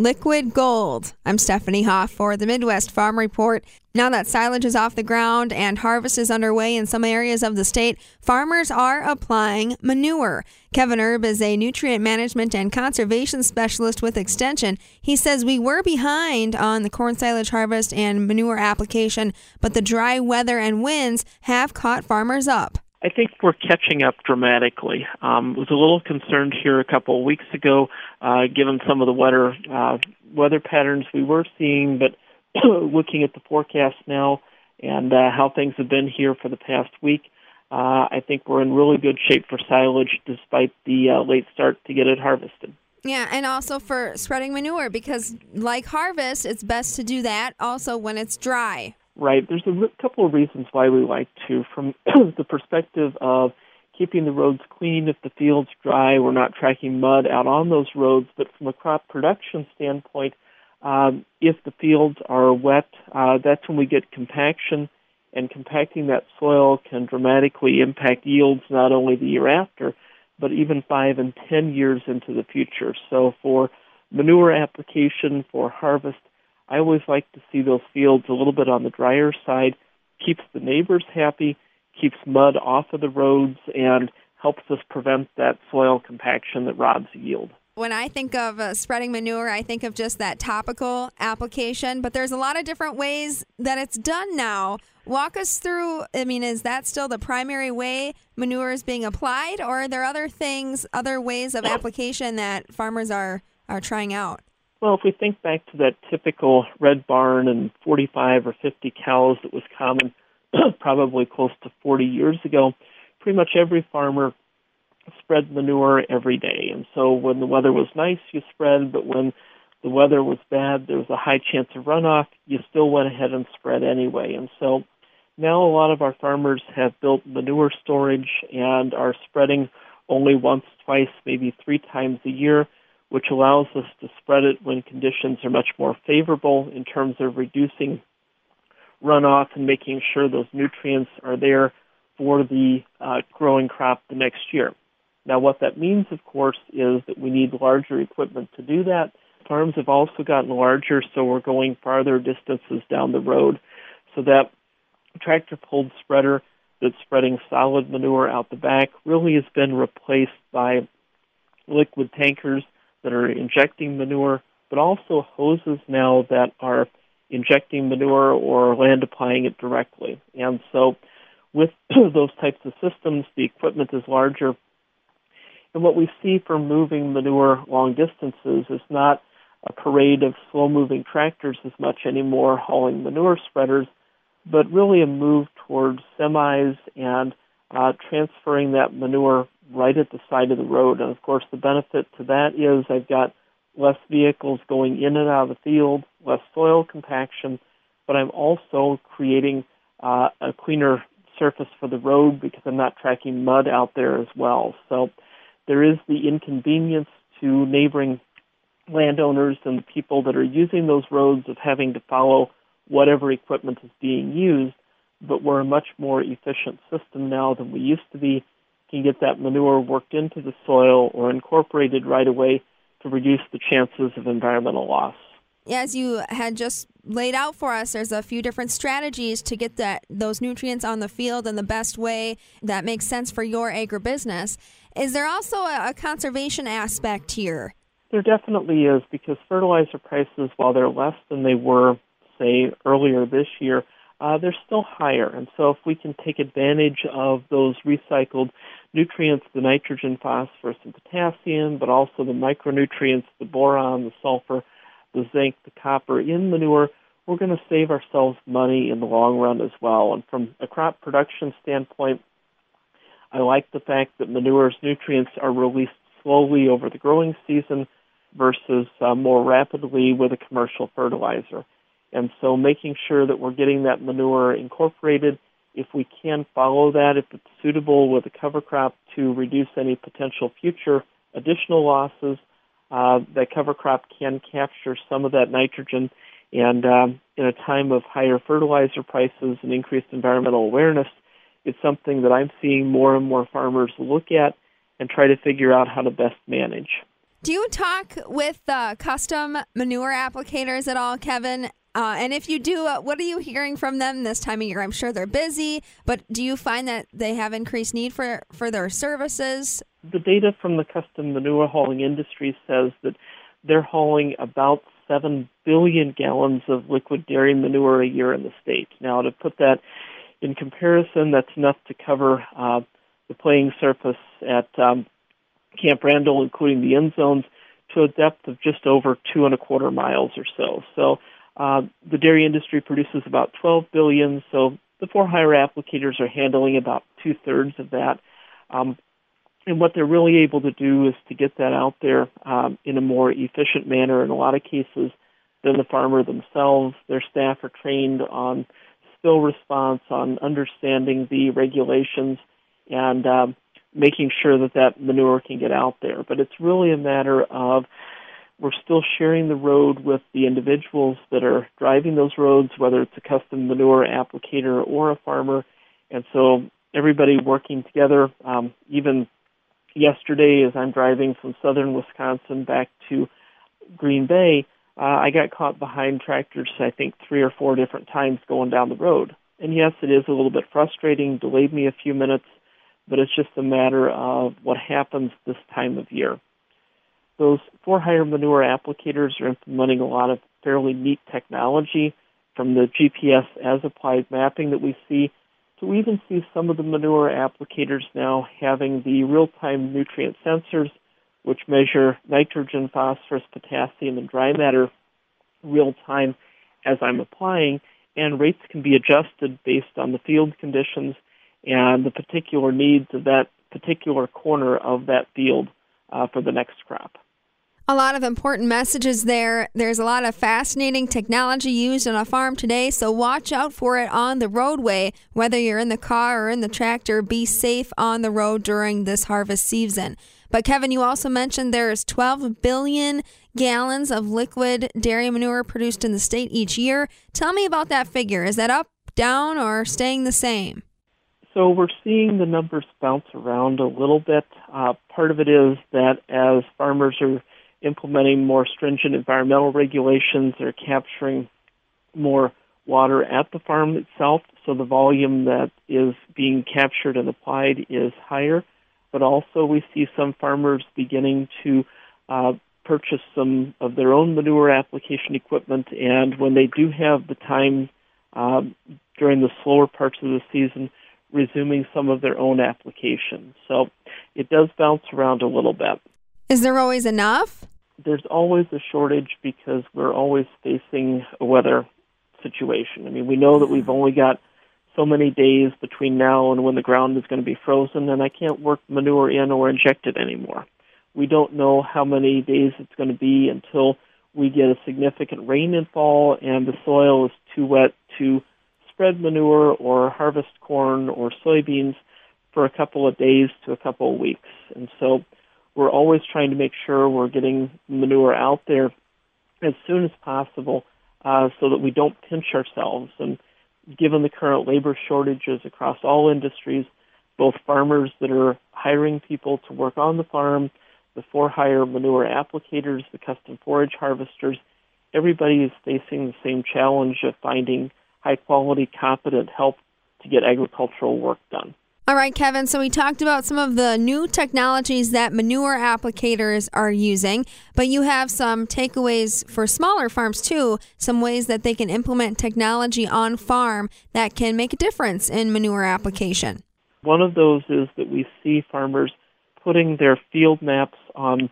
Liquid gold. I'm Stephanie Hoff for the Midwest Farm Report. Now that silage is off the ground and harvest is underway in some areas of the state, farmers are applying manure. Kevin Erb is a nutrient management and conservation specialist with Extension. He says we were behind on the corn silage harvest and manure application, but the dry weather and winds have caught farmers up. I think we're catching up dramatically. Um, was a little concerned here a couple of weeks ago, uh, given some of the weather uh, weather patterns we were seeing. But looking at the forecast now and uh, how things have been here for the past week, uh, I think we're in really good shape for silage, despite the uh, late start to get it harvested. Yeah, and also for spreading manure because, like harvest, it's best to do that also when it's dry right? There's a couple of reasons why we like to. From the perspective of keeping the roads clean, if the field's dry, we're not tracking mud out on those roads. But from a crop production standpoint, um, if the fields are wet, uh, that's when we get compaction, and compacting that soil can dramatically impact yields not only the year after, but even five and ten years into the future. So for manure application, for harvest, I always like to see those fields a little bit on the drier side, keeps the neighbors happy, keeps mud off of the roads, and helps us prevent that soil compaction that robs yield. When I think of uh, spreading manure, I think of just that topical application, but there's a lot of different ways that it's done now. Walk us through, I mean, is that still the primary way manure is being applied, or are there other things, other ways of application that farmers are, are trying out? Well, if we think back to that typical red barn and 45 or 50 cows that was common probably close to 40 years ago, pretty much every farmer spread manure every day. And so when the weather was nice, you spread, but when the weather was bad, there was a high chance of runoff, you still went ahead and spread anyway. And so now a lot of our farmers have built manure storage and are spreading only once, twice, maybe three times a year which allows us to spread it when conditions are much more favorable in terms of reducing runoff and making sure those nutrients are there for the uh, growing crop the next year. Now, what that means, of course, is that we need larger equipment to do that. Farms have also gotten larger, so we're going farther distances down the road. So that tractor pulled spreader that's spreading solid manure out the back really has been replaced by liquid tankers that are injecting manure, but also hoses now that are injecting manure or land applying it directly. And so with those types of systems, the equipment is larger. And what we see for moving manure long distances is not a parade of slow moving tractors as much anymore hauling manure spreaders, but really a move towards semis and uh, transferring that manure right at the side of the road. And of course, the benefit to that is I've got less vehicles going in and out of the field, less soil compaction, but I'm also creating uh, a cleaner surface for the road because I'm not tracking mud out there as well. So there is the inconvenience to neighboring landowners and the people that are using those roads of having to follow whatever equipment is being used, but we're a much more efficient system now than we used to be can get that manure worked into the soil or incorporated right away to reduce the chances of environmental loss. As you had just laid out for us, there's a few different strategies to get that those nutrients on the field in the best way that makes sense for your agribusiness. Is there also a, a conservation aspect here? There definitely is because fertilizer prices, while they're less than they were, say, earlier this year, uh, they're still higher. And so if we can take advantage of those recycled nutrients, the nitrogen, phosphorus, and potassium, but also the micronutrients, the boron, the sulfur, the zinc, the copper in manure, we're going to save ourselves money in the long run as well. And from a crop production standpoint, I like the fact that manure's nutrients are released slowly over the growing season versus uh, more rapidly with a commercial fertilizer. And so making sure that we're getting that manure incorporated, if we can follow that, if it's suitable with a cover crop to reduce any potential future additional losses, uh, that cover crop can capture some of that nitrogen. And um, in a time of higher fertilizer prices and increased environmental awareness, it's something that I'm seeing more and more farmers look at and try to figure out how to best manage. Do you talk with uh, custom manure applicators at all, Kevin? Uh, and if you do, uh, what are you hearing from them this time of year? I'm sure they're busy, but do you find that they have increased need for, for their services? The data from the custom manure hauling industry says that they're hauling about 7 billion gallons of liquid dairy manure a year in the state. Now, to put that in comparison, that's enough to cover uh, the playing surface at um, Camp Randall, including the end zones, to a depth of just over two and a quarter miles or so. So uh, the dairy industry produces about 12 billion, so the for hire applicators are handling about two thirds of that. Um, and what they're really able to do is to get that out there um, in a more efficient manner in a lot of cases than the farmer themselves. Their staff are trained on spill response, on understanding the regulations, and um, making sure that that manure can get out there. But it's really a matter of we're still sharing the road with the individuals that are driving those roads, whether it's a custom manure applicator or a farmer. And so everybody working together, um, even yesterday as I'm driving from southern Wisconsin back to Green Bay, uh, I got caught behind tractors, I think, three or four different times going down the road. And yes, it is a little bit frustrating, delayed me a few minutes, but it's just a matter of what happens this time of year. Those for hire manure applicators are implementing a lot of fairly neat technology from the GPS as applied mapping that we see to we even see some of the manure applicators now having the real time nutrient sensors, which measure nitrogen, phosphorus, potassium, and dry matter real time as I'm applying, and rates can be adjusted based on the field conditions and the particular needs of that particular corner of that field uh, for the next crop. A lot of important messages there. There's a lot of fascinating technology used on a farm today, so watch out for it on the roadway. Whether you're in the car or in the tractor, be safe on the road during this harvest season. But Kevin, you also mentioned there's 12 billion gallons of liquid dairy manure produced in the state each year. Tell me about that figure. Is that up, down, or staying the same? So we're seeing the numbers bounce around a little bit. Uh, part of it is that as farmers are implementing more stringent environmental regulations, they're capturing more water at the farm itself, so the volume that is being captured and applied is higher. But also, we see some farmers beginning to uh, purchase some of their own manure application equipment, and when they do have the time uh, during the slower parts of the season, resuming some of their own applications. So it does bounce around a little bit. Is there always enough? There's always a shortage because we're always facing a weather situation. I mean, we know that we've only got so many days between now and when the ground is going to be frozen, and I can't work manure in or inject it anymore. We don't know how many days it's going to be until we get a significant rainfall and the soil is too wet to spread manure or harvest corn or soybeans for a couple of days to a couple of weeks. And so we're always trying to make sure we're getting manure out there as soon as possible uh, so that we don't pinch ourselves. And given the current labor shortages across all industries, both farmers that are hiring people to work on the farm, the for hire manure applicators, the custom forage harvesters, everybody is facing the same challenge of finding high quality, competent help to get agricultural work done. All right, Kevin. So we talked about some of the new technologies that manure applicators are using, but you have some takeaways for smaller farms too, some ways that they can implement technology on farm that can make a difference in manure application. One of those is that we see farmers putting their field maps on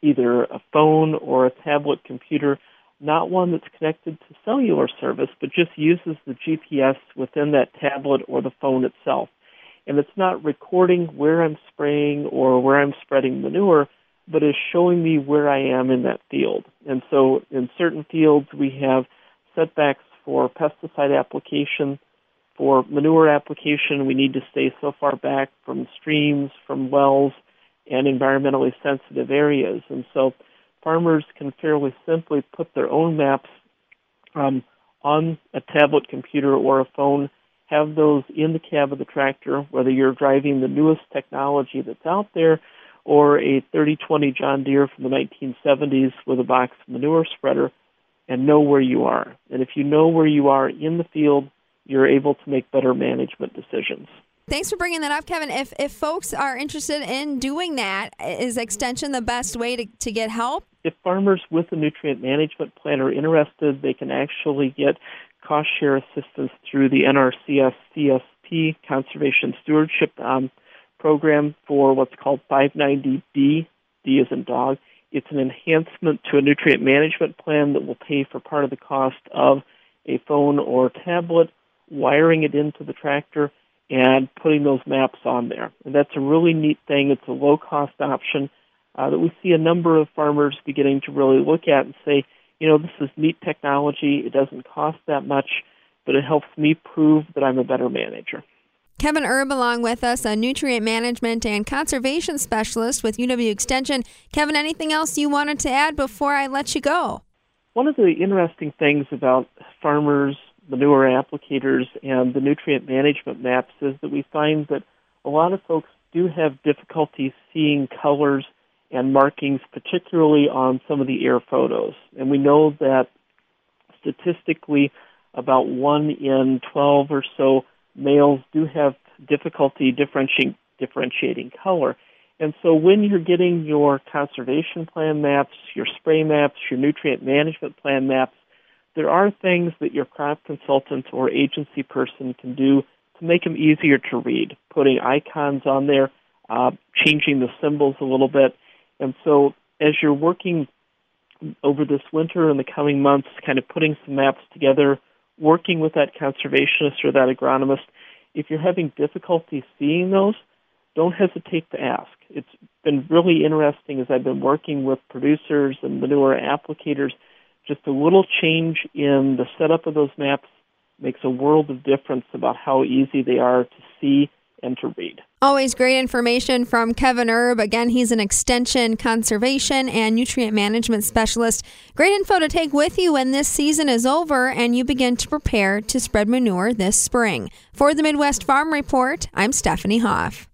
either a phone or a tablet computer not one that's connected to cellular service, but just uses the GPS within that tablet or the phone itself. And it's not recording where I'm spraying or where I'm spreading manure, but is showing me where I am in that field. And so in certain fields, we have setbacks for pesticide application. For manure application, we need to stay so far back from streams, from wells, and environmentally sensitive areas. And so farmers can fairly simply put their own maps um, on a tablet computer or a phone, have those in the cab of the tractor, whether you're driving the newest technology that's out there or a 3020 John Deere from the 1970s with a box manure spreader and know where you are. And if you know where you are in the field, you're able to make better management decisions. Thanks for bringing that up, Kevin. If if folks are interested in doing that, is Extension the best way to, to get help? If farmers with a nutrient management plan are interested, they can actually get cost share assistance through the NRCS CSP Conservation Stewardship um, Program for what's called 590D. D is in dog. It's an enhancement to a nutrient management plan that will pay for part of the cost of a phone or tablet, wiring it into the tractor, and putting those maps on there. And that's a really neat thing. It's a low cost option uh, that we see a number of farmers beginning to really look at and say, you know, this is neat technology. It doesn't cost that much, but it helps me prove that I'm a better manager. Kevin Erb along with us, a nutrient management and conservation specialist with UW Extension. Kevin, anything else you wanted to add before I let you go? One of the interesting things about farmers manure applicators and the nutrient management maps is that we find that a lot of folks do have difficulty seeing colors and markings, particularly on some of the air photos. And we know that statistically, about one in 12 or so males do have difficulty differentiating, differentiating color. And so when you're getting your conservation plan maps, your spray maps, your nutrient management plan maps, there are things that your crop consultant or agency person can do to make them easier to read, putting icons on there, uh, changing the symbols a little bit. And so as you're working over this winter and the coming months, kind of putting some maps together, working with that conservationist or that agronomist, if you're having difficulty seeing those, don't hesitate to ask. It's been really interesting as I've been working with producers and manure applicators just a little change in the setup of those maps makes a world of difference about how easy they are to see and to read. Always great information from Kevin Erb. Again, he's an extension conservation and nutrient management specialist. Great info to take with you when this season is over and you begin to prepare to spread manure this spring. For the Midwest Farm Report, I'm Stephanie Hoff.